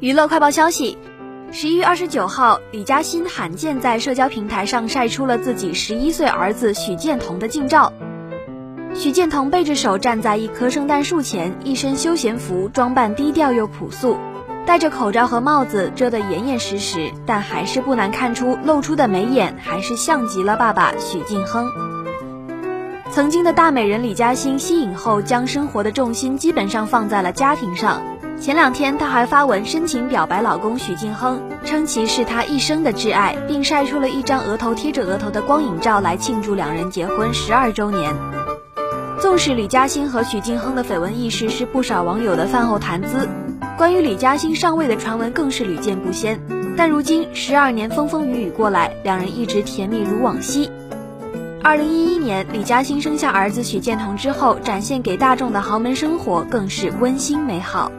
娱乐快报消息：十一月二十九号，李嘉欣罕见在社交平台上晒出了自己十一岁儿子许建彤的近照。许建彤背着手站在一棵圣诞树前，一身休闲服，装扮低调又朴素，戴着口罩和帽子，遮得严严实实，但还是不难看出露出的眉眼还是像极了爸爸许晋亨。曾经的大美人李嘉欣息影后，将生活的重心基本上放在了家庭上。前两天，她还发文深情表白老公许晋亨，称其是她一生的挚爱，并晒出了一张额头贴着额头的光影照来庆祝两人结婚十二周年。纵使李嘉欣和许晋亨的绯闻轶事是不少网友的饭后谈资，关于李嘉欣上位的传闻更是屡见不鲜。但如今十二年风风雨雨过来，两人一直甜蜜如往昔。二零一一年，李嘉欣生下儿子许建彤之后，展现给大众的豪门生活更是温馨美好。